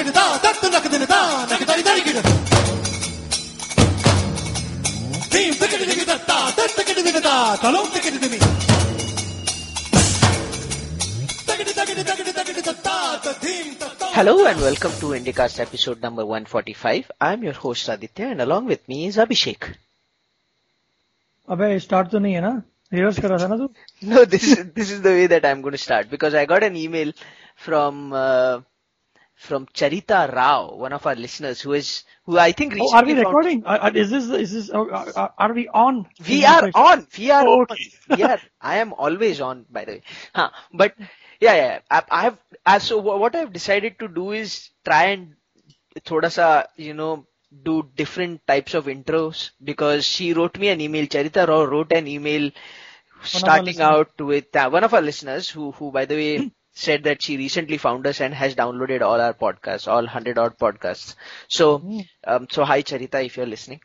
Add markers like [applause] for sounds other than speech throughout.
Hello and welcome to IndyCast episode number 145. I'm your host Aditya and along with me is Abhishek. Abhay, start तो नहीं है na? Reverse kar raha tha na tu? No, this is this is the way that I'm going to start because I got an email from uh, from Charita Rao, one of our listeners, who is who I think oh, are we recently found- recording Uh, uh, is this is this uh, uh, are we on We are on. We are Oh, on. okay. Yeah, I am always on, by the way. Huh. But yeah, yeah. I, I have. Uh, so what I've decided to do is try and thoda sa, you know, do different types of intros because she wrote me an email. Charita Rao wrote an email starting out with uh, one of our listeners who, who by the way, [clears throat] said that she recently found us and has downloaded all our podcasts, all 100 odd podcasts. So, um, so hi Charita if you're listening.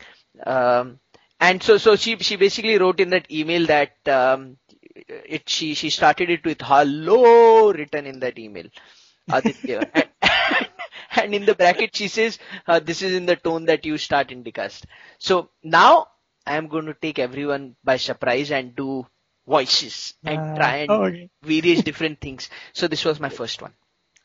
Um, and so, so she, she basically wrote in that email that, um, it, she, she started it with hello written in that email. Aditya. [laughs] and, and in the bracket she says, uh, this is in the tone that you start IndyCast. So now I am going to take everyone by surprise and do voices and Ah, try and oh, okay. various different things. So this was my first one.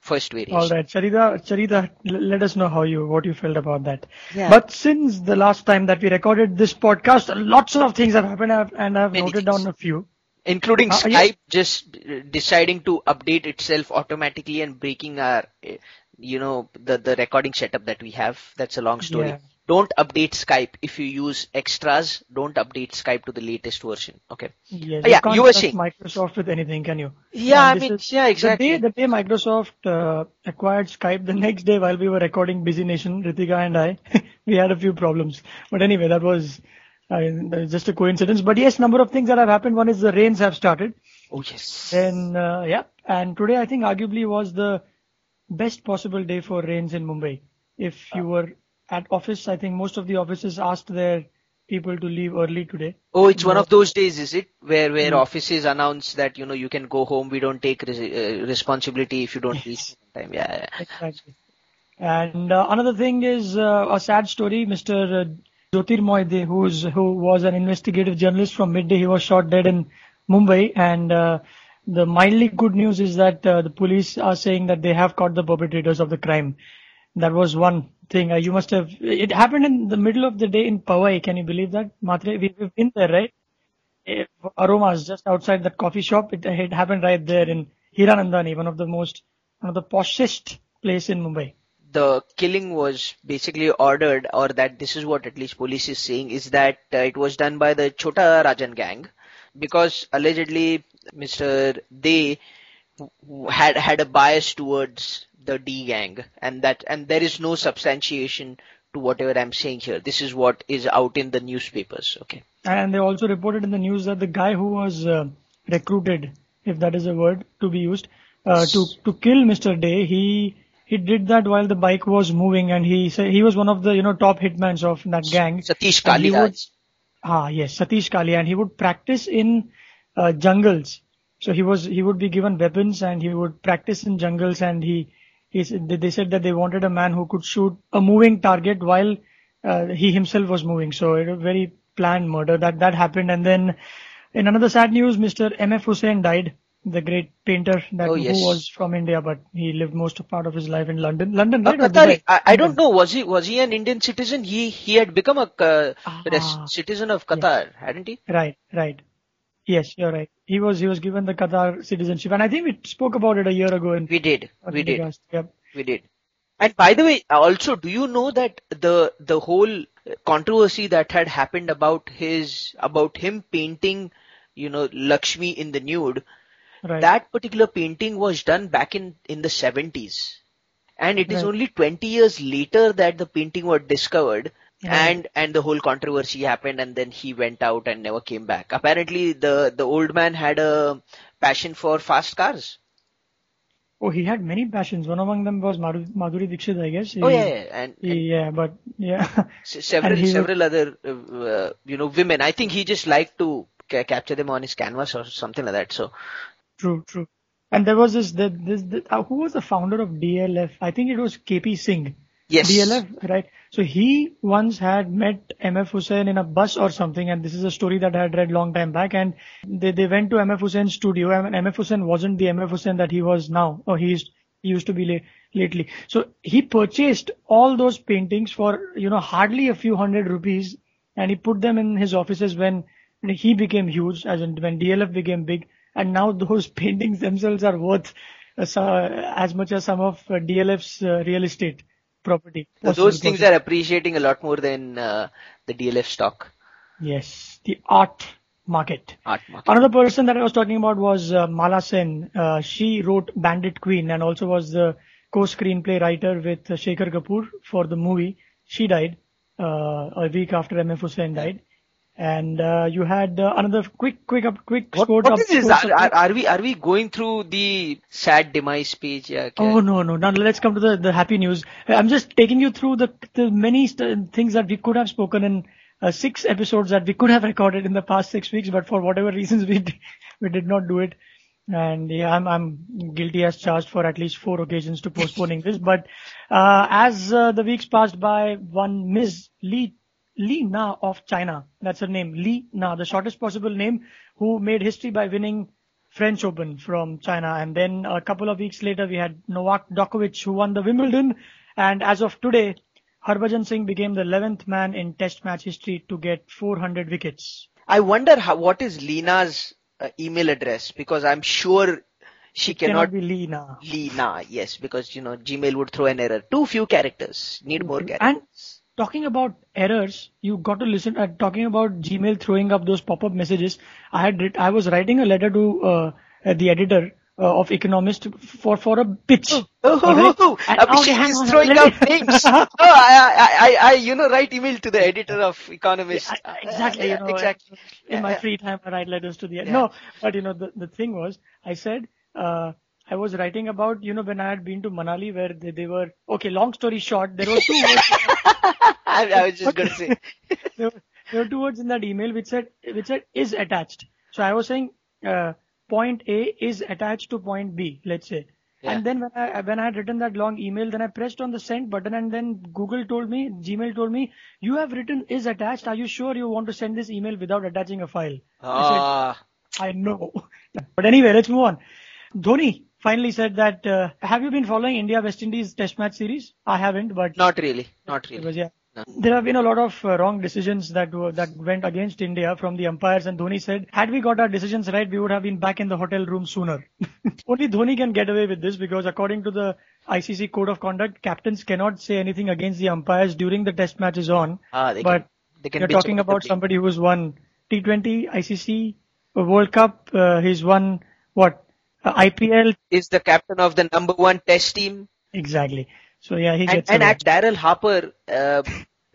First variation. all right Charita Charita let us know how you what you felt about that Yeah. but since the last time that we recorded this podcast lots of things have happened and I've Many noted things. down a few including Uh, yeah. Skype just uh, deciding to update itself automatically and breaking our, uh, you know, the, the recording setup that we have. That's a long story. Yeah. Don't update Skype if you use extras. Don't update Skype to the latest version. Okay. yes, yeah, can't you were trust saying. Microsoft with anything can you Yeah, I And mean, is- yeah, exactly. The day, the day Microsoft uh, acquired Skype, the [laughs] next day while we were recording Busy Nation, Ritika and I, [laughs] we had a few problems. But anyway, that was uh, just a coincidence. But yes, number of things that have happened. One is the rains have started. Oh yes. Then, uh, yeah, and today I think arguably was the best possible day for rains in Mumbai. If you were at office, I think most of the offices asked their people to leave early today. Oh, it's one of those days, is it? Where where Mm. offices announce that you know you can go home. We don't take res- uh, responsibility if you don't reach time. Yeah, yeah. Exactly. And uh, another thing is uh, a sad story. Mr. uh, Jyotirmoy Dey, who's who was an investigative journalist from Midday, he was shot dead in Mumbai. And uh, the mildly good news is that uh, the police are saying that they have caught the perpetrators of the crime. That was one thing. Uh, you must have. It happened in the middle of the day in Powai. Can you believe that, Matre? We- We've been there, right? Eh, Aromas just outside that coffee shop. It, it happened right there in Hiranandani, one of the most, one of the poshest place in Mumbai. the killing was basically ordered, or that this is what at least police is saying, is that uh, it was done by the Chota Rajan gang, because allegedly Mr. Dey had had a bias towards the D gang, and that and there is no substantiation to whatever I'm saying here. This is what is out in the newspapers. Okay. And they also reported in the news that the guy who was uh, recruited, if that is a word to be used, uh, to to kill Mr. Dey, he he did that while the bike was moving, and he said he was one of the you know top hitmans of that gang. Satish he would- Ah, yes, Satish Kalia, and he would practice in uh, jungles. So he was he would be given weapons and he would practice in jungles, and he he they said that they wanted a man who could shoot a moving target while uh, he himself was moving. So it was a very planned murder that that happened, and then in another sad news, Mr. M. F. Husain died. The great painter that Oh, yes. who was from India, but he lived most of part of his life in London. London, Uh, right? Qatari. Dubai? I, I don't know. Was he was he an Indian citizen? He he had become a uh, Ah. citizen of Qatar, hadn't he? Right, right. Yes, you're right. He was he was given the Qatar citizenship, and I think we spoke about it a year ago in We did. We did. Yep. We did. And by the way, also, do you know that the the whole controversy that had happened about his about him painting, you know, Lakshmi in the nude, Right. that particular painting was done back in in the 70s, and it is Right. only 20 years later that the painting was discovered. And and the whole controversy happened, and then he went out and never came back. Apparently, the the old man had a passion for fast cars. oh, he had many passions. One among them was Madhu- Madhuri Dixit, I guess. Oh yeah, yeah. and, and yeah, but yeah. [laughs] S- several would- several other uh, uh, you know women i think he just liked to ca- capture them on his canvas or something like that so True, true. And there was this, the, this, the, uh, who was the founder of DLF? I think it was KP Singh. Yes. DLF, right? So he once had met MF Husain in a bus or something, and this is a story that I had read long time back. And they, they went to MF Husain's studio, and MF Husain wasn't the MF Husain that he was now, or he used, he used to be la- lately. So he purchased all those paintings for, you know, hardly a few hundred rupees, and he put them in his offices when he became huge, as in when DLF became big, and now those [laughs] paintings themselves are worth uh, as much as some of uh, DLF's uh, real estate property. So those things property. are appreciating a lot more than uh, the DLF stock Yes, the art market. art market. Another person that I was talking about was uh, Mala Sen. Uh, she wrote Bandit Queen and also was the co-screenplay writer with Shekhar Kapur for the movie. She died uh, a week after MF Husain died. And uh, you had uh, another quick, quick, up, quick What, what up- is this? Are, are, are we are we going through the sad demise page? Yeah, okay. Oh no no! Now let's come to the, the happy news. I'm just taking you through the the many st- things that we could have spoken in uh, six episodes that we could have [laughs] recorded in the past six weeks, but for whatever reasons we d- we did not do it. And yeah, I'm I'm guilty as charged for at least four occasions to postponing this. [laughs] But uh, as uh, the weeks passed by, one Ms. Li Li Na of China, that's her name, Li Na, the shortest possible name, who made history by winning French Open from China. And then a couple of weeks later, we had Novak Djokovic who won the Wimbledon. And as of today, Harbhajan Singh became the 11th man in test match history to get 400 wickets. I wonder how, what is Lina's uh, email address because I'm sure she Cannot cannot be Li Na. Lina. Yes, because you know Gmail would throw an error. Too few characters. Need more characters. And talking about errors, you got to listen. Uh, talking about Gmail throwing up those pop-up messages, I had writ- I was writing a letter to uh, uh, the editor uh, of Economist for for a pitch. Oh, oh, oh, Abhishek okay, is throwing out me- names. oh, I, I, I, you know, write email to the editor of Economist. I- exactly, Yeah, you know, exactly. in Yeah, my yeah. free time I write letters to the Yeah. no but you know the, the thing was i said uh, i was writing about you know when i had been to manali where they, they were okay long story short there were two words [laughs] I, I was just going to say. [laughs] there, were, there were two words in that email which said which said is attached so i was saying uh, point a is attached to point b let's say Yeah. and then when I when I had written that long email, then I pressed on the send button, and then Google told me, Gmail told me, you have written is attached. Are you sure you want to send this email without attaching a file? I said, Ah, I know. [laughs] But anyway, let's move on. Dhoni finally said that, uh, have you been following India West Indies test match series? I haven't, but not really. Not really. because, yeah. There have been a lot of uh, wrong decisions that were, that went against India from the umpires and Dhoni said, had we got our decisions right, we would have been back in the hotel room sooner. [laughs] Only Dhoni can get away with this because according to the ICC code of conduct, captains cannot say anything against the umpires during the test match is on. Ah, they but can, they can you're talking about the about blame. somebody who's won T20, ICC, World Cup. Uh, he's won what? Uh, IPL. Is the captain of the number one test team. Exactly. So yeah, he And, gets and away. act- Daryl Harper uh,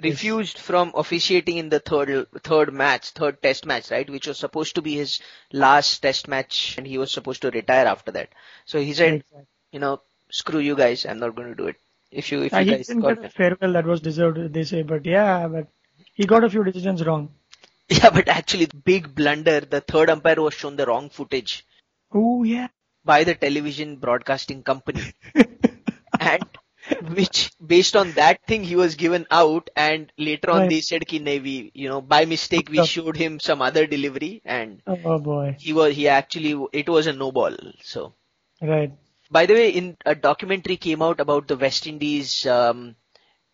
refused from officiating in the third third match, third test match, right, which was supposed to be his last test match, and he was supposed to retire after that. So he said, Exactly. you know, screw you guys, I'm not going to do it. If you if Uh, you guys didn't got get a farewell that was deserved, they say. But yeah, but he got a few decisions wrong. [laughs] yeah, but actually, big blunder. The third umpire was shown the wrong footage Oh yeah. by the television broadcasting company, [laughs] and [laughs] which based on that thing he was given out and later on Right. they said ki nahi, we you know by mistake we showed him some other delivery and Oh boy. he was he actually it was a no ball so Right. by the way in a documentary came out about the west indies um,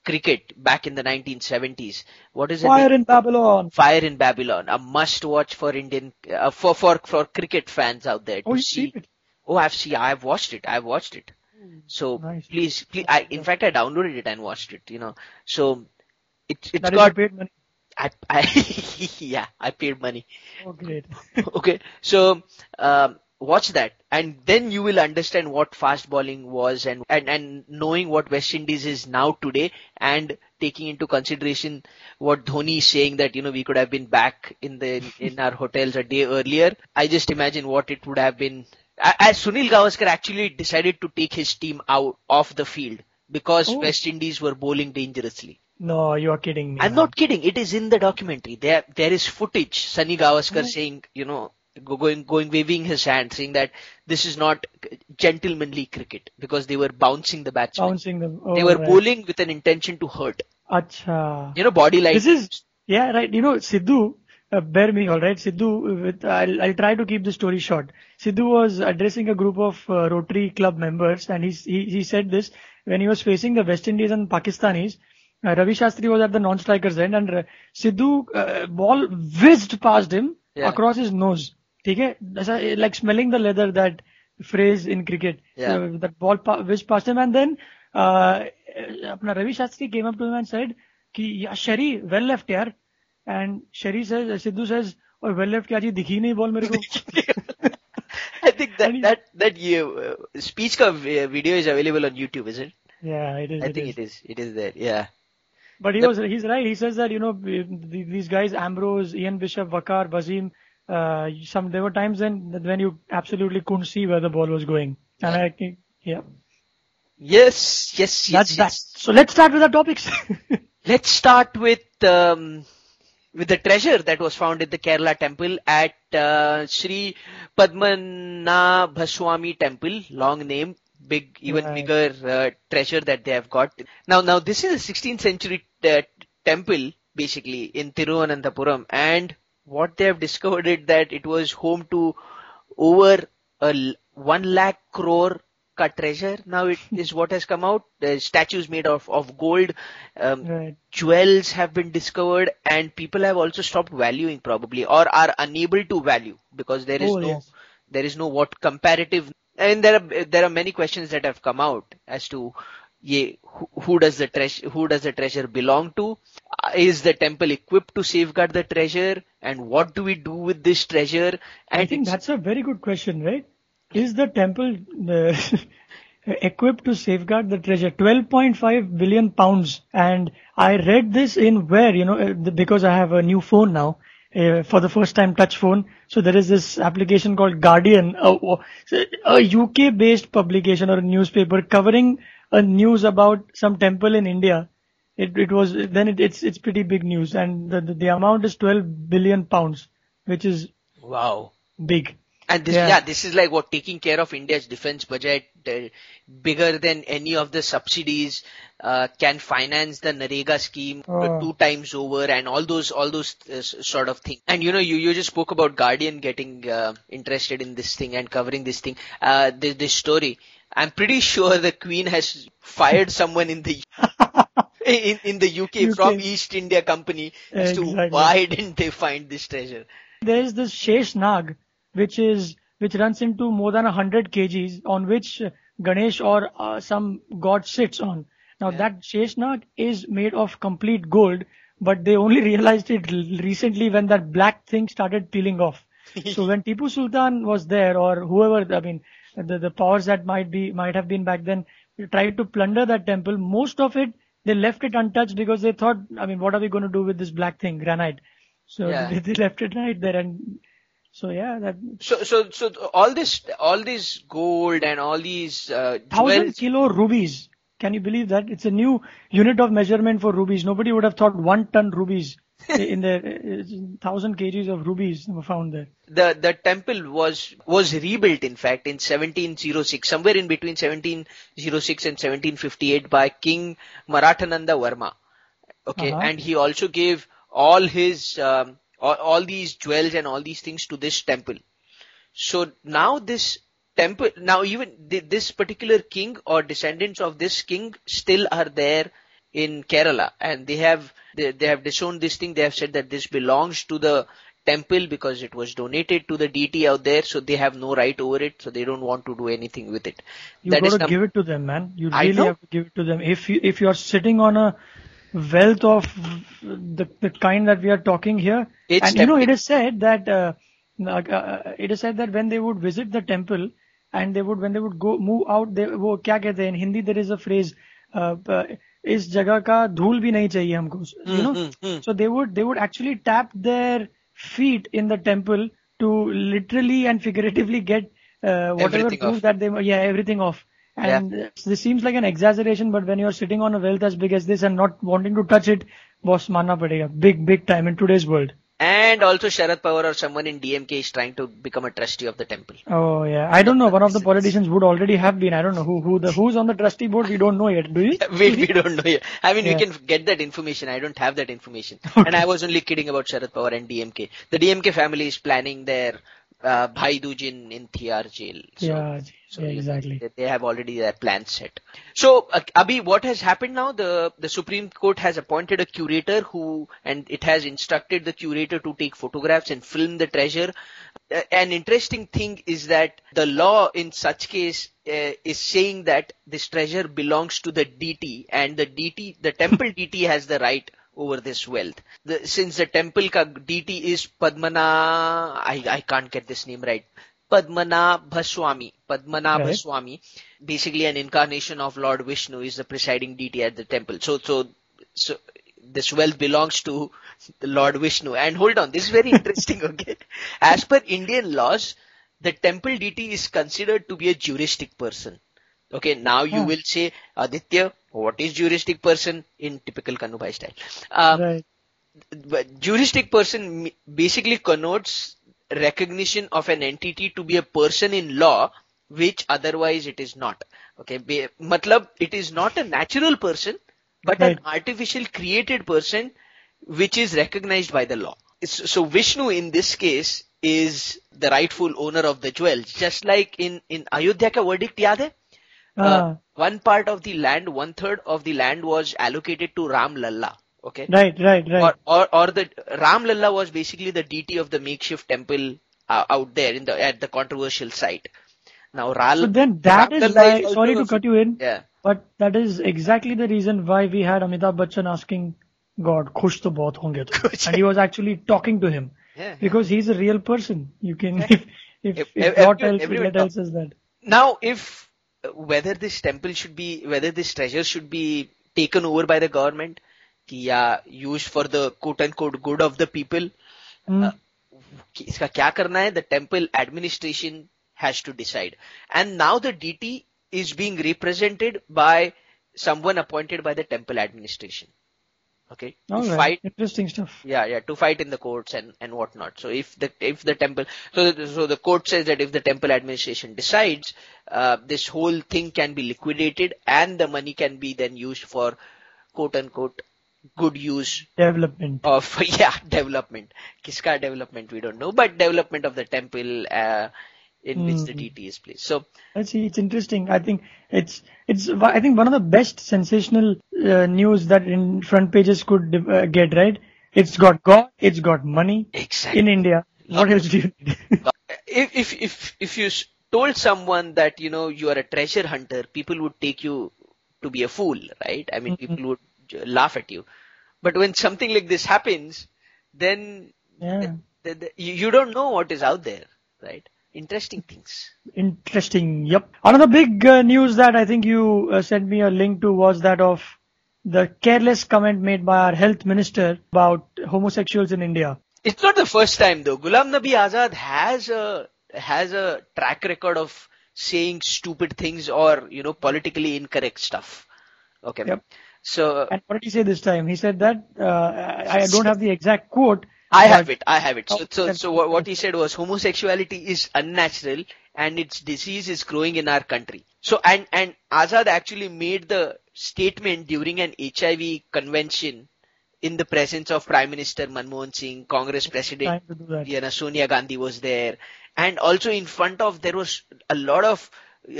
cricket back in the 1970s what is it Fire in Babylon. fire in babylon a must watch for indian uh, for for for cricket fans out there to Oh, you see see it? oh i've seen i've watched it i've watched it so Nice. please please i in fact i downloaded it and watched it you know so it, it's That got paid money. I, I [laughs] yeah i paid money Oh great. [laughs] okay so um, watch that and then you will understand what fast bowling was and, and and knowing what west indies is now today and taking into consideration what dhoni is saying that you know we could have been back in the in our hotels a day earlier i just imagine what it would have been as sunil gavaskar actually decided to take his team out off the field because Oh. west indies were bowling dangerously No, you are kidding me. I'm not kidding. It is in the documentary. There, there is footage. Sunny Gavaskar Oh. saying, you know, going going waving his hand, saying that this is not gentlemanly cricket because they were bouncing the batsmen. Bouncing them. Oh, they were right. bowling with an intention to hurt. Acha. You know, body like This is yeah right. You know, Sidhu. Uh, bear me, all right, Sidhu. With, I'll, I'll try to keep the story short. Sidhu was addressing a group of uh, Rotary Club members, and he, he he said this when he was facing the West Indies and Pakistanis. Uh, Ravi Shastri was at the non-strikers end, and uh, Sidhu uh, ball whizzed past him yeah. across his nose. Okay, like smelling the leather. That phrase in cricket. Yeah. Uh, that ball pa- whizzed past him, and then uh, uh Ravi Shastri came up to him and said, "Ki, Sherry, well left, here. And Sherry says, Sidhu says, oh, well left kya ji [laughs] dikhi nahi ball. I think that that that you, uh, speech ka uh, video is available on YouTube, is it? Yeah, it is. I think it is. It is there. Yeah. But he was he's right. He says that you know these guys Ambrose, Ian Bishop, Waqar, Wasim. Uh, some there were times when when you absolutely couldn't see where the ball was going, and. I think yeah. Yes, yes, yes. That's yes. that. So let's start with our topics. [laughs] let's start with um, with the treasure that was found in the Kerala temple at uh, Sri Padmanabhaswamy temple, long name, big, even Right. bigger uh, treasure that they have got. Now, now this is a 16th century uh, temple, basically in Tiruvananthapuram, and what they have discovered is that it was home to over a l- one lakh crore ka treasure. Now it [laughs] is what has come out. The statues made of of gold. Um, right jewels have been discovered and people have also stopped valuing probably or are unable to value because there is Oh, no yes. there is no what comparative and there are there are many questions that have come out as to ye, who, who does the treasure who does the treasure belong to Uh, is the temple equipped to safeguard the treasure and what do we do with this treasure and I think that's a very good question, right? Is the temple uh, [laughs] equipped to safeguard the treasure? 12.5 billion pounds. And I read this in where, you know, uh, because I have a new phone now, uh, for the first time touch phone. So there is this application called Guardian, a, a UK based publication or a newspaper covering a news about some temple in India. It, it was, then it, it's, it's pretty big news. And the, the, the amount is 12 billion pounds, which is wow big. And this, yeah. Yeah. this is like what taking care of India's defense budget, uh, bigger than any of the subsidies, uh, can finance the NREGA scheme uh, Oh. two times over, and all those, all those uh, sort of things. And you know, you you just spoke about Guardian getting uh, interested in this thing and covering this thing, uh, this, this story. I'm pretty [laughs] sure the Queen has fired someone in the [laughs] in, in the UK, UK. from East India Company as to why [laughs] didn't they find this treasure? There is this Shesh Nag, which is which runs into more than 100 kgs, on which Ganesh or uh, some god sits on. Now Yeah. that Shesh Nag is made of complete gold, but they only [laughs] realized it recently when that black thing started peeling off. [laughs] so when Tipu Sultan was there, or whoever, I mean, the, the powers that might be might have been back then, tried to plunder that temple. Most of it they left it untouched because they thought, I mean, what are we going to do with this black thing, granite? So Yeah. they, [laughs] they left it right there, and so yeah, that So, so, so all this, all this gold and all these uh, thousand kilo rubies. Can you believe that? It's a new unit of measurement for rubies. Nobody would have thought one ton rubies [laughs] in there. uh, Thousand kgs of rubies were found there. The the temple was was rebuilt, in fact, in 1706, somewhere in between 1706 and 1758 by King Marathananda Varma. Okay, Uh-huh. and he also gave all his um, all, all these jewels and all these things to this temple. So now this temple, now even th- this particular king or descendants of this king still are there in Kerala, and they have they, they have disowned this thing. They have said that this belongs to the temple because it was donated to the deity out there, so they have no right over it. So they don't want to do anything with it. You That is got to num- give it to them, man. You really have to give it to them. If you if you are sitting on a wealth of the the kind that we are talking here, It's and you know tempting. it is said that uh, uh, it is said that when they would visit the temple and they would when they would go move out, they वो क्या कहते हैं in Hindi there is a phrase uh, uh, इस जगह का धूल भी नहीं चाहिए हमको you know mm, mm. so they would they would actually tap their feet in the temple to literally and figuratively get uh, whatever Everything proof off. that yeah and uh, this seems like an exaggeration but when you're sitting on a wealth as big as this and not wanting to touch it boss manna padega big big time in today's world And also Sharad Pawar or someone in DMK is trying to become a trustee of the temple. Oh yeah, I don't know. One of the politicians would already have been. I don't know who who the who's on the trustee board. We don't know yet. Do you? [laughs] we, we don't know yet. I mean, Yeah. we can get that information. I don't have that information. [laughs] And I was only kidding about Sharad Pawar and DMK. The DMK family is planning their uh, Bhai Dooj in, Tihar jail. So, yeah, so yeah, exactly. they- have already their plans set. So, uh, Abhi, what has happened now? The the Supreme Court has appointed a curator who, and it has instructed the curator to take photographs and film the treasure. Uh, an interesting thing is that the law in such case uh, is saying that this treasure belongs to the DT, and the DT, the [laughs] temple DT, has the right over this wealth. The, since the temple ka DT is Padmana, I I can't get this name right. Padmanabhaswami. Padmanabhaswami, basically an incarnation of Lord Vishnu, is the presiding deity at the temple. So, so, so this wealth belongs to the Lord Vishnu. And hold on, this is very interesting. [laughs] Okay, as per Indian laws, the temple deity is considered to be a juristic person. Okay, now you will say, Aditya, what is juristic person in typical Kanubai style? Um, right. but juristic person basically connotes recognition of an entity to be a person in law which otherwise it is not okay Be- matlab it is not a natural person but Right. an artificial created person which is recognized by the law It's- so vishnu in this case is the rightful owner of the jewels just like in in ayodhya ka verdict yaad hai Ah, uh, one part of the land, one third of the land was allocated to Ram Lalla. Okay. right, right, right. Or, or, or the Ram Lalla was basically the deity of the makeshift temple uh, out there in the at the controversial site. Now Ral. so then that Ram is why. also Sorry to cut you in, Yeah. but that is exactly the reason why we had Amitabh Bachchan asking God, "Khush to bahut honge tum." Kuch. [laughs] and he was actually talking to him Yeah. because he's a real person. You can, [laughs] if if, God tells you, let else is that. Now, if uh, whether this temple should be, whether this treasure should be taken over by the government, कि या used for the quote unquote good of the people, Hmm. कि इसका क्या करना है the temple administration has to decide and now the dt is being represented by someone appointed by the temple administration okay to All right. fight Interesting stuff. yeah yeah to fight in the courts and and whatnot so if the if the temple so the, so the court says that if the temple administration decides uh, this whole thing can be liquidated and the money can be then used for quote unquote good use Development. of [laughs] yeah development kiska development we don't know but development of the temple uh, in which the Hmm. dt is placed so Let's see. It's interesting. I think it's it's. I think one of the best sensational uh, news that in front pages could uh, get right. It's got God. It's got money exactly in India. What else do you need? [laughs] if if if if you told someone that you know you are a treasure hunter people would take you to be a fool right i mean Mhm. people would laugh at you but when something like this happens then yeah. the, the, you, you don't know what is out there right interesting things Interesting. Yep. Another big uh, news that I think you uh, sent me a link to was that of the careless comment made by our health minister about homosexuals in India. It's not the first time though. Ghulam Nabi Azad has a has a track record of saying stupid things or you know politically incorrect stuff. Okay. Yep. So And what did he say this time? He said that uh, I, don't have the exact quote. I have it. I have it. So so so what, what he said was homosexuality is unnatural and its disease is growing in our country. So and and Azad actually made the statement during an HIV convention in the presence of Prime Minister Manmohan Singh, Congress President Trying to do that. you Sonia Gandhi was there, and also in front of there was a lot of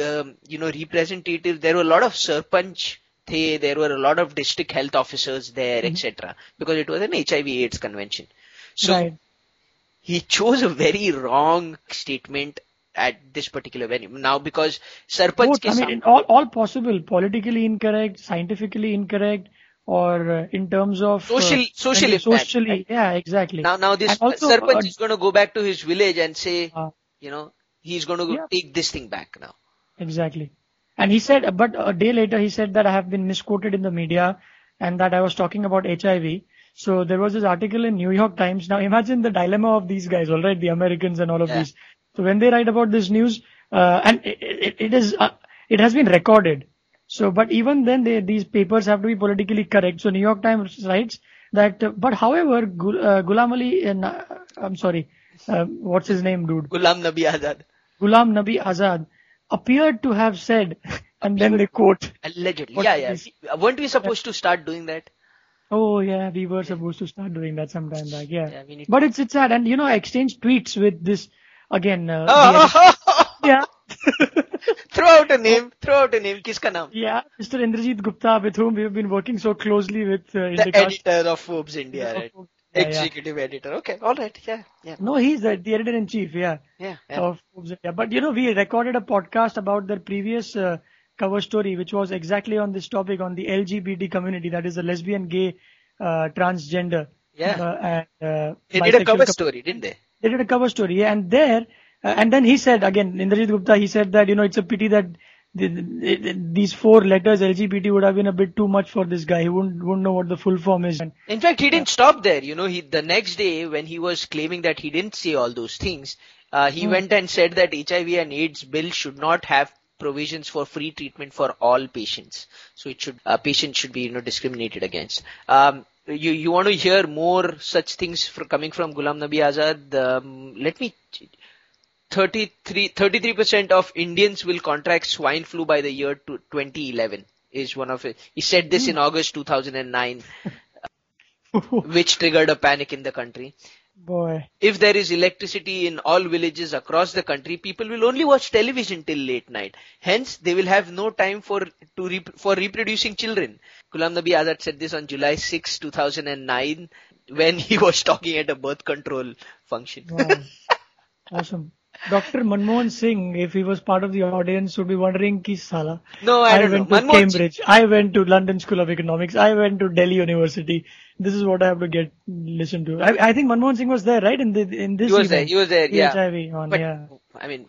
um, you know representatives. There were a lot of sarpanch. The, there were a lot of district health officers there, Mhm. etc. Because it was an HIV/AIDS convention. So right. he chose a very wrong statement at this particular venue. Now because sarpanch I mean, all, all possible, politically incorrect, scientifically incorrect, or uh, in terms of uh, Social- social impact, socially, right? yeah, exactly. now now this And also, sarpanch uh, is going to go back to his village and say, Uh, you know, he's going to Yeah. take this thing back now. Exactly. And he said, but a day later he said that I have been misquoted in the media and that I was talking about HIV. So there was this article in New York Times. Now imagine the dilemma of these guys, all right, the Americans and all of Yeah. these. So when they write about this news, uh, and it, it, it is, uh, it has been recorded. So, but even then they, these papers have to be politically correct. So New York Times writes, that, uh, but however, Gul, uh, Ghulam Ali, uh, I'm sorry, uh, what's his name, dude? Ghulam Nabi Azad. Ghulam Nabi Azad appeared to have said, and then they quote, Allegedly. What yeah, is yeah. Weren't we supposed to start doing that? Oh yeah, we were supposed to start doing that sometime back. Yeah, Yeah, we need but it's it's sad, and you know, I exchanged tweets with this again. Uh, the Oh, [laughs] yeah, [laughs] throw out a name. Throw out a name. Kiska naam? yeah, Mr. Indrajit Gupta, with whom we have been working so closely with uh, The IndyCast. editor of Forbes India, right? Yeah, yeah. Executive editor. Okay, all right. Yeah, yeah, No, he's the, the editor in chief. Yeah. yeah. yeah. Of India. But you know, we recorded a podcast about their previous uh, cover story, which was exactly on this topic on the LGBT community, that is the lesbian, gay, uh, transgender. Yeah. Uh, and uh, They did a cover com- story, didn't they? they did a cover story, yeah, and there, uh, and then he said again, Indrajit Gupta, he said that you know it's a pity that the, the, these four letters LGBT would have been a bit too much for this guy. He wouldn't wouldn't know what the full form is. In fact, he didn't stop there. You know, he the next day when he was claiming that he didn't say all those things, uh, he went and said that HIV and AIDS bill should not have provisions for free treatment for all patients. So it should uh, patients should be you know discriminated against. Um, you you want to hear more such things for, coming from Ghulam Nabi Azad? Um, let me. 33 percent of Indians will contract swine flu by the year to 2011 is one of it. He said this in hmm. August 2009 [laughs] which triggered a panic in the country. Boy, If there is electricity in all villages across the country, people will only watch television till late night. Hence, they will have no time for to rep- for reproducing children. Ghulam Nabi Azad said this on July 6, 2009, when he was talking at a birth control function. wow, [laughs] awesome. Dr. Manmohan Singh, if he was part of the audience, would be wondering, ki sala. No, I don't went know. to Manmohan Singh- Cambridge. I went to London School of Economics. I went to Delhi University. This is what I have to get listen to. I, I think Manmohan Singh was there, right? In the in this He was there. He was there. Yeah. HIV on, But yeah. I mean,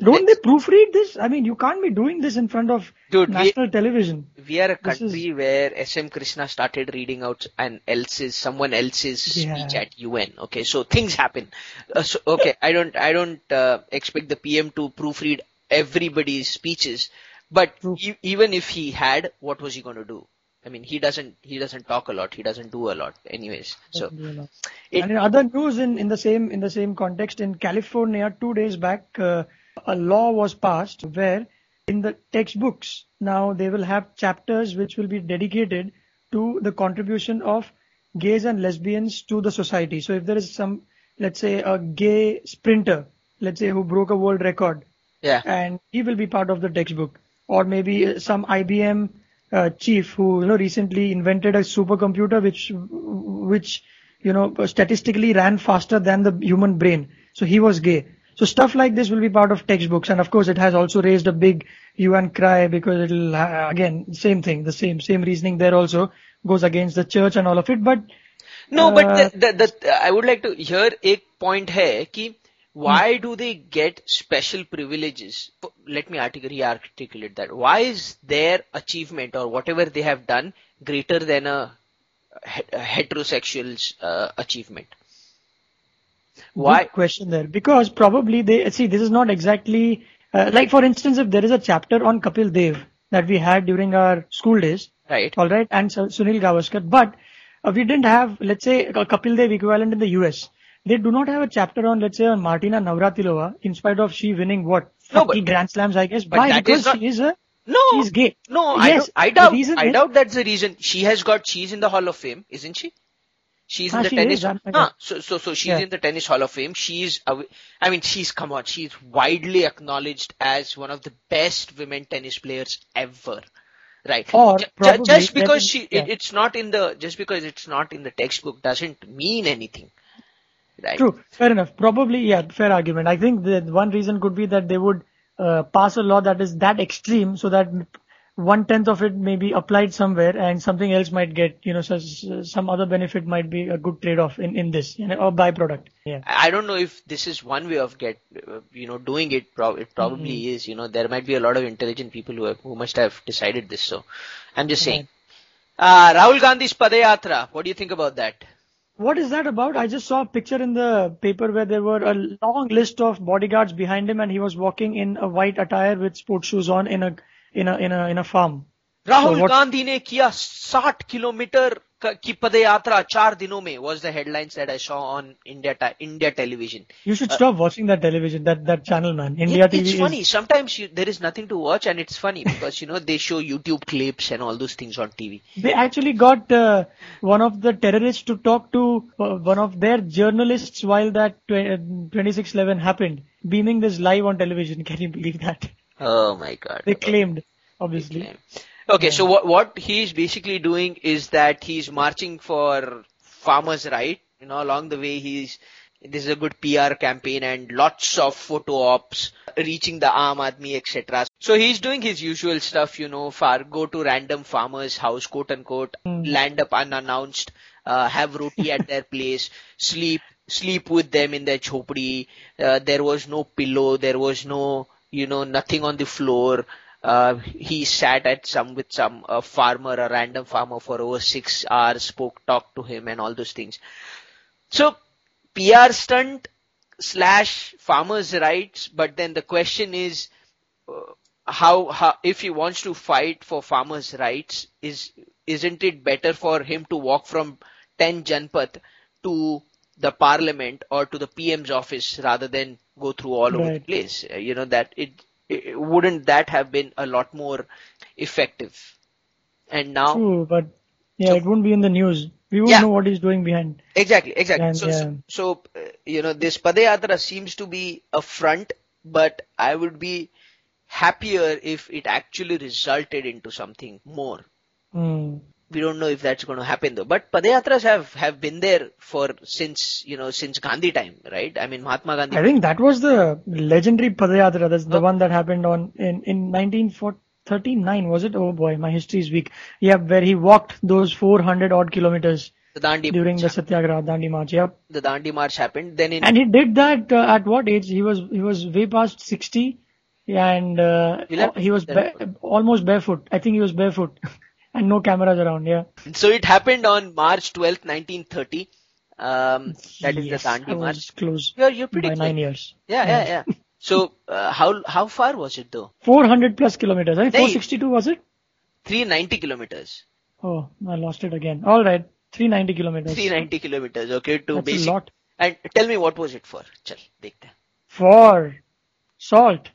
Don't they proofread this? I mean, you can't be doing this in front of Dude, we- national television. we are a country where SM Krishna started reading out an else's someone else's Yeah. speech at UN. Okay, so things happen. Uh, so, okay, I don't I don't uh, expect the PM to proofread everybody's speeches, but e- even if he had, what was he going to do? I mean, he doesn't he doesn't talk a lot. He doesn't do a lot, anyways. So it, and in other news in, in the same in the same context in California two days back uh, a law was passed where in the textbooks now they will have chapters which will be dedicated to the contribution of gays and lesbians to the society. So if there is some let's say a gay sprinter let's say who broke a world record yeah. and he will be part of the textbook. Or maybe uh, some IBM uh, chief who you know recently invented a supercomputer which which you know statistically ran faster than the human brain. So he was gay so stuff like this will be part of textbooks and of course it has also raised a big hue and cry because it'll uh, again same thing the same same reasoning there also goes against the church and all of it but No, but Uh, the, the, the, I would like to hear एक point है कि why do they get special privileges? Let me artic- re-articulate that. Why is their achievement or whatever they have done greater than a, he- a heterosexual's uh, achievement? Why? Good question there because probably they see this is not exactly uh, like for instance if there is a chapter on Kapil Dev that we had during our school days Right. all right and Su- Sunil Gavaskar but uh, we didn't have let's say a Kapil Dev equivalent in the US they do not have a chapter on let's say on Martina Navratilova in spite of she winning what No, but- grand slams I guess but why because not- she is a No. she's gay No, I, yes don't, I doubt. I doubt that's the reason. She has got. She's in the Hall of Fame, isn't she? She's in Ah, the she tennis. is, Huh, so so so she's Yeah. in the tennis Hall of Fame. She's. I mean, she's come on. She's widely acknowledged as one of the best women tennis players ever. Right. Or ju- probably just because she, yeah. it, it's not in the, just because it's not in the textbook doesn't mean anything. Right. True, fair enough. Probably, yeah, fair argument. I think the one reason could be that they would uh, pass a law that is that extreme, so that one tenth of it may be applied somewhere, and something else might get, you know, so, some other benefit might be a good trade-off in in this, you know, or byproduct. Yeah. I don't know if this is one way of get, uh, you know, doing it. Pro- it probably Mm-hmm. is. You know, there might be a lot of intelligent people who have, who must have decided this. So, I'm just saying. Uh, Rahul Gandhi's Padayatra. What do you think about that? What is that about? I just saw a picture in the paper where there were a long list of bodyguards behind him, and he was walking in a white attire with sports shoes on in a in a in a in a farm. Rahul what- Gandhi ने किया 60 kilometre की पदयात्रा चार दिनों में was the headlines that I saw on India ta- India television. You should stop watching that television, that that channel, man. India It- TV it's is funny. Sometimes you, there is nothing to watch and it's funny because you know they show YouTube clips and all those things on TV. They actually got uh, one of the terrorists to talk to uh, one of their journalists while that tw- uh, 2611 happened, beaming this live on television. Can [laughs] you believe that? Oh my god. They claimed, obviously. claim. Okay, so what what he's basically doing is that he's marching for farmers' right. You know, along the way he's this is a good PR campaign and lots of photo ops reaching the Aam Aadmi, etc. So he's doing his usual stuff, you know, far go to random farmers' house, quote unquote, land up unannounced, uh, have roti at their [laughs] place, sleep sleep with them in their chopdi. Uh, there was no pillow, there was no, you know, nothing on the floor. Uh, he sat at some with some uh, farmer, a random farmer for over six hours, spoke, talked to him and all those things. So PR stunt slash farmers' rights, but then the question is uh, how, how if he wants to fight for farmers' rights, is isn't it better for him to walk from 10 Janpath to the parliament or to the PM's office rather than go through all over the place? Uh, You know that it, it wouldn't that have been a lot more effective? And now True, but yeah, So- it wouldn't be in the news. We wouldn't Yeah. know what he's doing behind. Exactly, exactly. And, so, yeah. so, so, uh, you know, this Padayatra seems to be a front, but I would be happier if it actually resulted into something more. Hmm. We don't know if that's going to happen though. But Padayatras have, have been there for since, you know, since Gandhi time, right? I mean, Mahatma Gandhi. I think that was the legendary Padayatra. That's the Oh. one that happened on in in 1939. Was it? Oh boy, my history is weak. Yeah, where he walked those 400 odd kilometers the Dandi during the March, Satyagraha Dandi March. Yep. the Dandi March happened. Then in And he did that uh, at what age? He was he was way past 60, and uh, You'll have to he was ba- almost barefoot. I think he was barefoot, [laughs] and no cameras around. Yeah. so it happened on March 12th, 1930. Um, that is yes, the I Dandi March. close You're, you're pretty by close. nine years. Yeah, yeah, yeah. So, uh, how how far was it though? 400 plus kilometers. Hey. 462 was it? 390 kilometers. Oh, I lost it again. All right, 390 kilometers. 390 kilometers, okay, to That's a lot. And tell me what was it for? Chal, dekhte. For salt.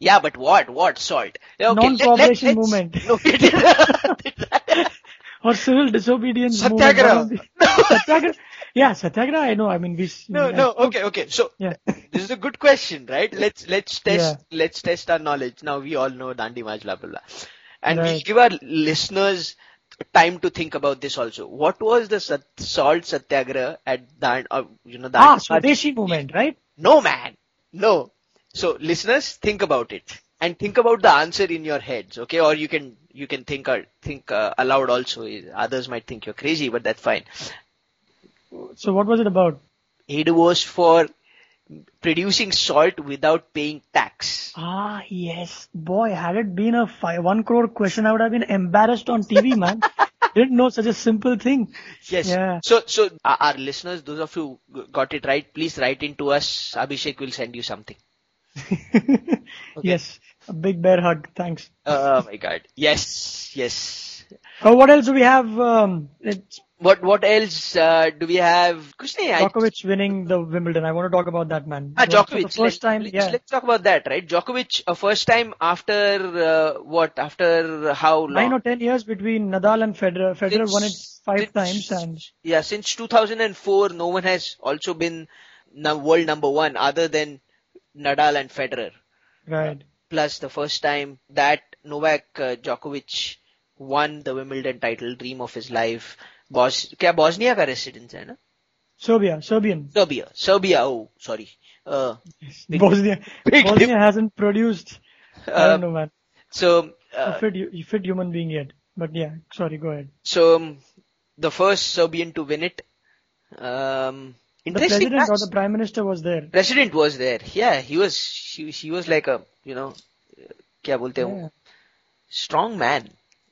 Yeah, but what? What salt? Okay, Non-cooperation let's- movement. [laughs] No, [laughs] or civil disobedience Satyagraha. movement. [laughs] Satyagraha. Yeah, Satyagraha. I know. I mean, we. s- no, I- no. Okay, okay. So Yeah. this is a good question, right? Let's let's test Yeah. let's test our knowledge. Now we all know Dandi March, blah blah blah, and we'll give our listeners time to think about this also. What was the sat- salt satyagraha at Dan? Uh, you know, ah, Dandi March? Swadeshi movement, right? No, man. No. So listeners, think about it and think about the answer in your heads, okay? Or you can you can think uh, think uh, aloud also. Others might think you're crazy, but that's fine. So what was it about? It was for producing salt without paying tax. Ah, yes. Boy, had it been a five, one crore question, I would have been embarrassed on TV, [laughs] man. Didn't know such a simple thing. Yes. Yeah. So so our, listeners, those of you who got it right, please write into us. Abhishek will send you something. [laughs] Yes. A big bear hug. Thanks. Oh my god. Yes. Yes. Oh, what else do we have? Um, it's What what else uh, do we have? Kuch nahi, I- Djokovic winning the Wimbledon. I want to talk about that, man. Ah, Djokovic. First Let- time, let's, yeah. let's talk about that, right? Djokovic, a first time after uh, what? After how long? Nine or ten years between Nadal and Federer. Federer Since- won it five since- times and yeah, since 2004, no one has also been world number one other than Nadal and Federer. right. Plus, the first time that Novak uh, Djokovic won the Wimbledon title, dream of his life. Bos क्या Bosnia का residence है ना? Serbia, Serbian. Serbia, Serbia. Oh, sorry. Uh, Big- Bosnia. big Bosnia hasn't produced. I uh, don't know, man. so A uh, fit, hu- fit human being yet. But yeah, sorry. Go ahead. So um, the first Serbian to win it. Um, The interesting. president or match. the prime minister was there. President was there. Yeah, he was. She, she was like a you know, क्या बोलते हैं वो? Yeah. strong man.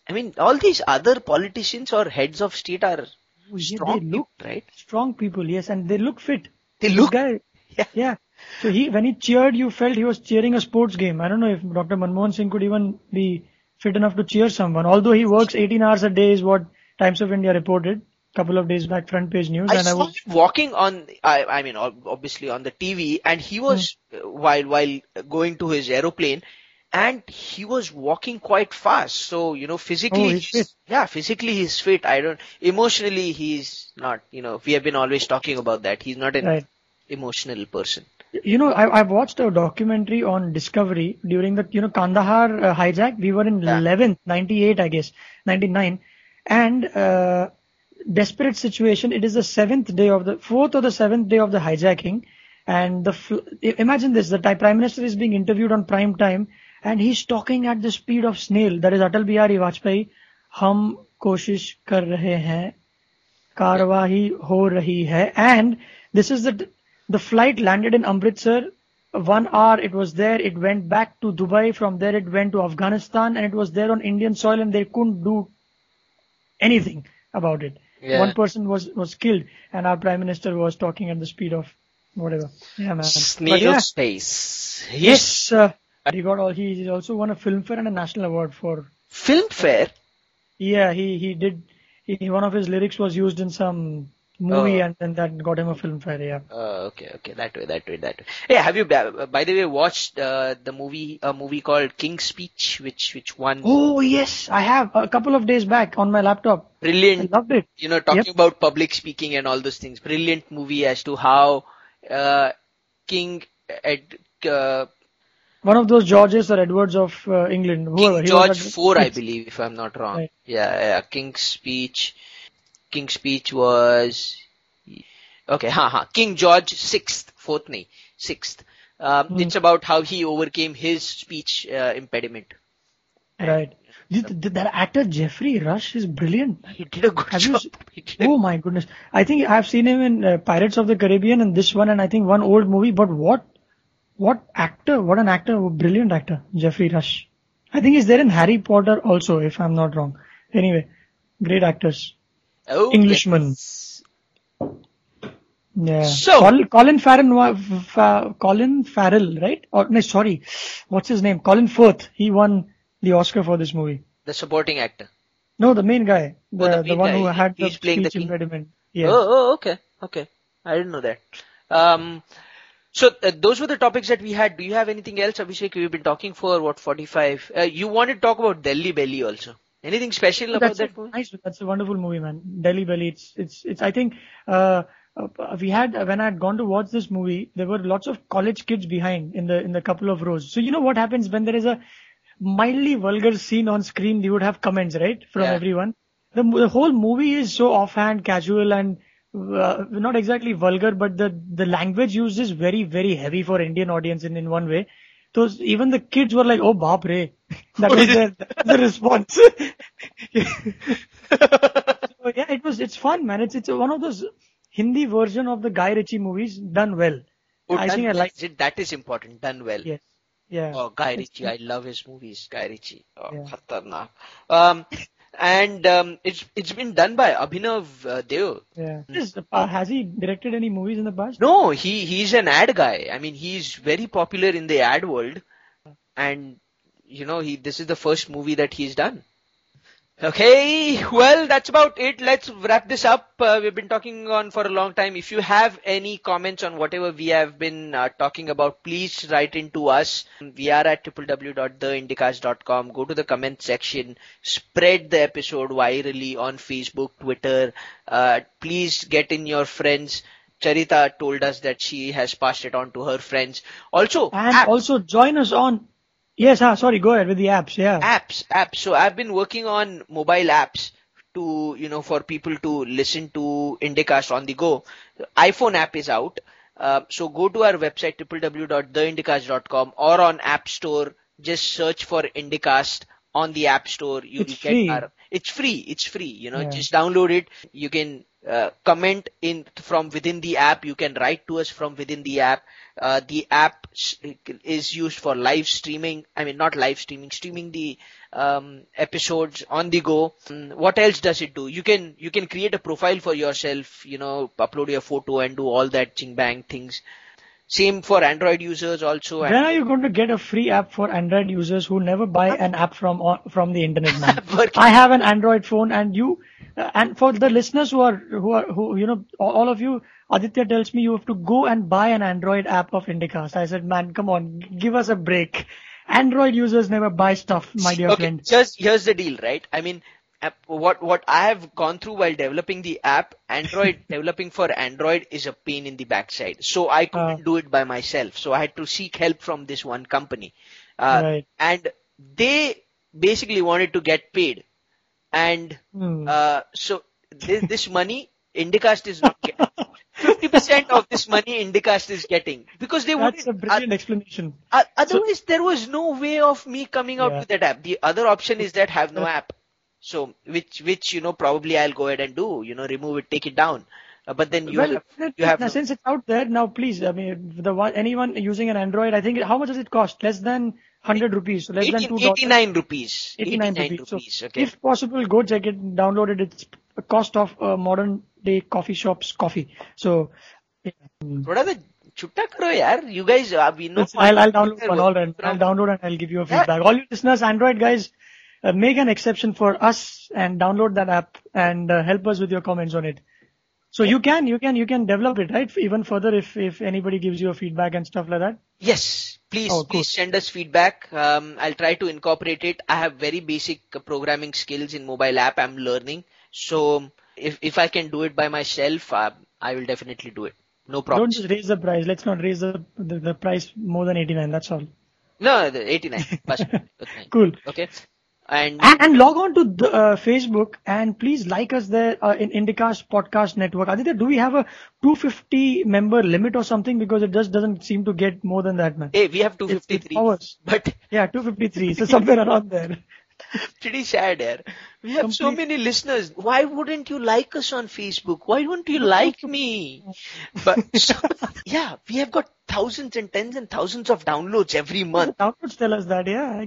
I mean, all these other politicians or heads of state are Oh, yeah, strong, they look people, right? strong people, yes, and they look fit. They This look. guy, [laughs] Yeah. yeah. So he, when he cheered, you felt he was cheering a sports game. I don't know if Dr. Manmohan Singh could even be fit enough to cheer someone. Although he works 18 hours a day, is what Times of India reported a couple of days back, front page news, I and I saw was him walking on, I, I mean, ob- obviously on the TV, and he was uh, while while going to his aeroplane, and he was walking quite fast. So you know, physically, Oh, he's yeah, physically he's fit. I don't, emotionally he's not. You know, we have been always talking about that. He's not an right. emotional person. You know, I, I've watched a documentary on Discovery during the, you know, Kandahar uh, hijack. We were in Yeah. 11th, 98, I guess, 99. And, uh, desperate situation. It is the seventh day of the, fourth or the seventh day of the hijacking. And the, fl- i- imagine this, the Prime Minister is being interviewed on prime time and he's talking at the speed of snail. That is Atal Bihari Vajpayee. हम कोशिश कर रहे हैं कार्रवाई हो रही है and this is the the flight landed in Amritsar one hour it was there it went back to Dubai from there it went to Afghanistan and it was there on Indian soil and they couldn't do anything about it Yeah. one person was was killed and our prime minister was talking at the speed of whatever yeah man Snail yeah, space. He's yes uh, he got all he also won a filmfare and a national award for Filmfare. yeah, he he did. He, one of his lyrics was used in some movie, Oh. and then that got him a filmfare. Yeah. Uh, okay, okay, that way, that way, that way. Hey, have you, by the way, watched uh, the movie, a movie called King's Speech, which which won Oh yes, I have a couple of days back on my laptop. Brilliant. I loved it. you know, talking about public speaking and all those things. Brilliant movie as to how uh, King Ed, uh, One of those Georges or Edwards of uh, England. Whoever. King George IV, I believe, if I'm not wrong. Right. Yeah, yeah. King's speech. King's speech was okay. Ha ha. King George sixth, fourth, nahi, sixth. Um, Hmm. It's about how he overcame his speech uh, impediment. Right. Th- th- That actor Geoffrey Rush is brilliant. He did a good Have job. s- [laughs] He did a- Oh my goodness. I think I've seen him in uh, Pirates of the Caribbean and this one and I think one old movie. But what, what actor? What an actor! Brilliant actor, Geoffrey Rush. I think he's there in Harry Potter also, if I'm not wrong. Anyway, great actors. Oh, Englishman. yes. Yeah. So- Col- Colin Farrell, fa- Colin Farrell, right? Or no, sorry, what's his name? Colin Firth. He won the Oscar for this movie. The supporting actor. No, the main guy, the, Oh, the the, one guy. who had the He's playing the speech king. impediment. Yeah. Oh, oh, okay, okay. I didn't know that. Um, so uh, those were the topics that we had. Do you have anything else, Abhishek? We've been talking for what 45. Uh, you wanted to talk about Delhi Belly also. Anything special about that's that movie? nice. That's a wonderful movie, man. Delhi Belly. It's it's it's. I think uh, uh, we had when I had gone to watch this movie, there were lots of college kids behind in the in the couple of rows. So you know what happens when there is a mildly vulgar scene on screen? You would have comments, right, from Yeah. everyone. The, the whole movie is so offhand, casual, and uh, not exactly vulgar, but the the language used is very very heavy for Indian audience in in one way. So even the kids were like, "Oh, baap re," that was their, the response. [laughs] So yeah, it was. It's fun, man. It's it's one of those Hindi version of the Guy Ritchie movies done well. Oh, I done think I like. It- That is important. Done well. Yes. Yeah. Oh, Guy Ritchie. I love his movies. Guy Ritchie. Oh, Yeah. Um, and um, it's it's been done by Abhinav uh, Deo. Yeah. Is, uh, has he directed any movies in the past? No, he he's an ad guy. I mean, he's very popular in the ad world, and you know, he this is the first movie that he's done. Okay, well, that's about it. Let's wrap this up. Uh, we've been talking on for a long time. If you have any comments on whatever we have been uh, talking about, please write into us. We are at www.theindicast.com. Go to the comment section. Spread the episode virally on Facebook, Twitter. Uh, please get in your friends. Charita told us that she has passed it on to her friends. Also, And apps also join us on. Yes. Ah, sorry. Go ahead with the apps. Yeah. apps apps so i've been working on mobile apps to you know for people to listen to IndyCast on the go iphone app is out uh, so go to our website www.theindicast.com or on app store just search for IndyCast on the app store you It's get free. our it's free it's free you know Yeah. just download it you can uh, comment in from within the app. You can write to us from within the app. Uh, the app is used for live streaming. I mean not live streaming streaming the um, episodes on the go. Mm, what else does it do? You can you can create a profile for yourself you know upload your photo and do all that ching bang things same for android users also When are you going to get a free app for Android users who never buy an app from from the internet, man? [laughs] I have an Android phone, and you, Uh, and for the listeners who are who are who you know all of you, Aditya tells me you have to go and buy an Android app of IndyCast. I said, man, come on, give us a break. Android users never buy stuff, my dear okay, friend. just here's the deal, right? I mean, what what I have gone through while developing the app, Android [laughs] developing for Android is a pain in the backside. So I couldn't Uh. do it by myself. So I had to seek help from this one company, uh, Right. and they basically wanted to get paid, and Hmm. uh, so this, this money IndyCast is not getting. Fifty percent of this money IndyCast is getting because they That's a brilliant explanation. Uh, otherwise, there was no way of me coming out Yeah. with that app. The other option is that have no app. So, which, which, you know, probably I'll go ahead and do, you know, remove it, take it down. Uh, but then you well, have, that- you have, that- no- since it's out there now, please. I mean, the one anyone using an Android, I think how much does it cost? Less than hundred rupees, so less 18 than two dollars. 89 rupees. 89 89 rupees. So rupees, okay. if possible, go check it, download it. It's a cost of a modern day coffee shop's coffee. So yeah. Hmm. थोड़ा सा छुट्टा करो यार. You guys, uh, we know. That's- I'll, I'll download one. All right, From- I'll download and I'll give you a Yeah. feedback. All you listeners, Android guys, uh, make an exception for us and download that app and uh, help us with your comments on it. So you can, you can, you can develop it, right? Even further if if anybody gives you a feedback and stuff like that. Yes, please, Oh, cool. please send us feedback. Um, I'll try to incorporate it. I have very basic uh, programming skills in mobile app. I'm learning. So if, if I can do it by myself, uh, I will definitely do it. No problem. Don't just raise the price. Let's not raise the the, the price more than 89. That's all. No, the 89. [laughs] Cool. Okay. And And, and log on to the, uh, Facebook and please like us there uh, in IndyCast Podcast Network. Aditya, do we have a 250 member limit or something? Because it just doesn't seem to get more than that, man. hey, we have It's- it's 253. ours. But Yeah, 253. So somewhere around there. [laughs] [laughs] pretty sad here. We have so many listeners. Why wouldn't you like us on Facebook? Why wouldn't you like me? But [laughs] so, yeah, we have got thousands and tens and thousands of downloads every month. Downloads tell us that, yeah.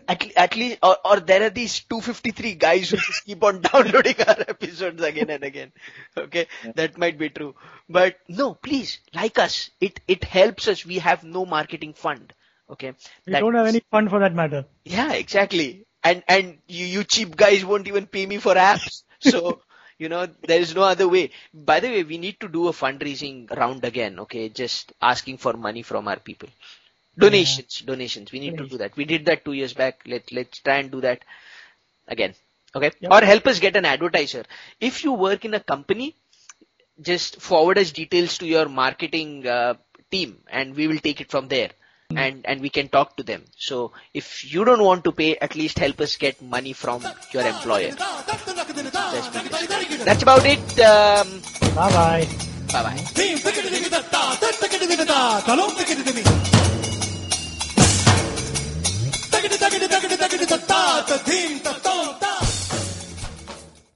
[laughs] At, at least, or, or there are these 253 guys who just keep on downloading our episodes again and again. Okay, that might be true. But no, please like us. It it helps us. We have no marketing fund. Okay, we That- don't have any fund for that matter. yeah, exactly. And and you, you cheap guys won't even pay me for apps. So [laughs] you know there is no other way. By the way, we need to do a fundraising round again. Okay, just asking for money from our people. Donations, donations. We need to do that. We did that two years back. Let let's try and do that again. Okay, Yep. or help us get an advertiser. If you work in a company, just forward us details to your marketing uh, team, and we will take it from there. And and we can talk to them. So if you don't want to pay, at least help us get money from your employer. That's, that's about it. Um, Bye bye. bye bye.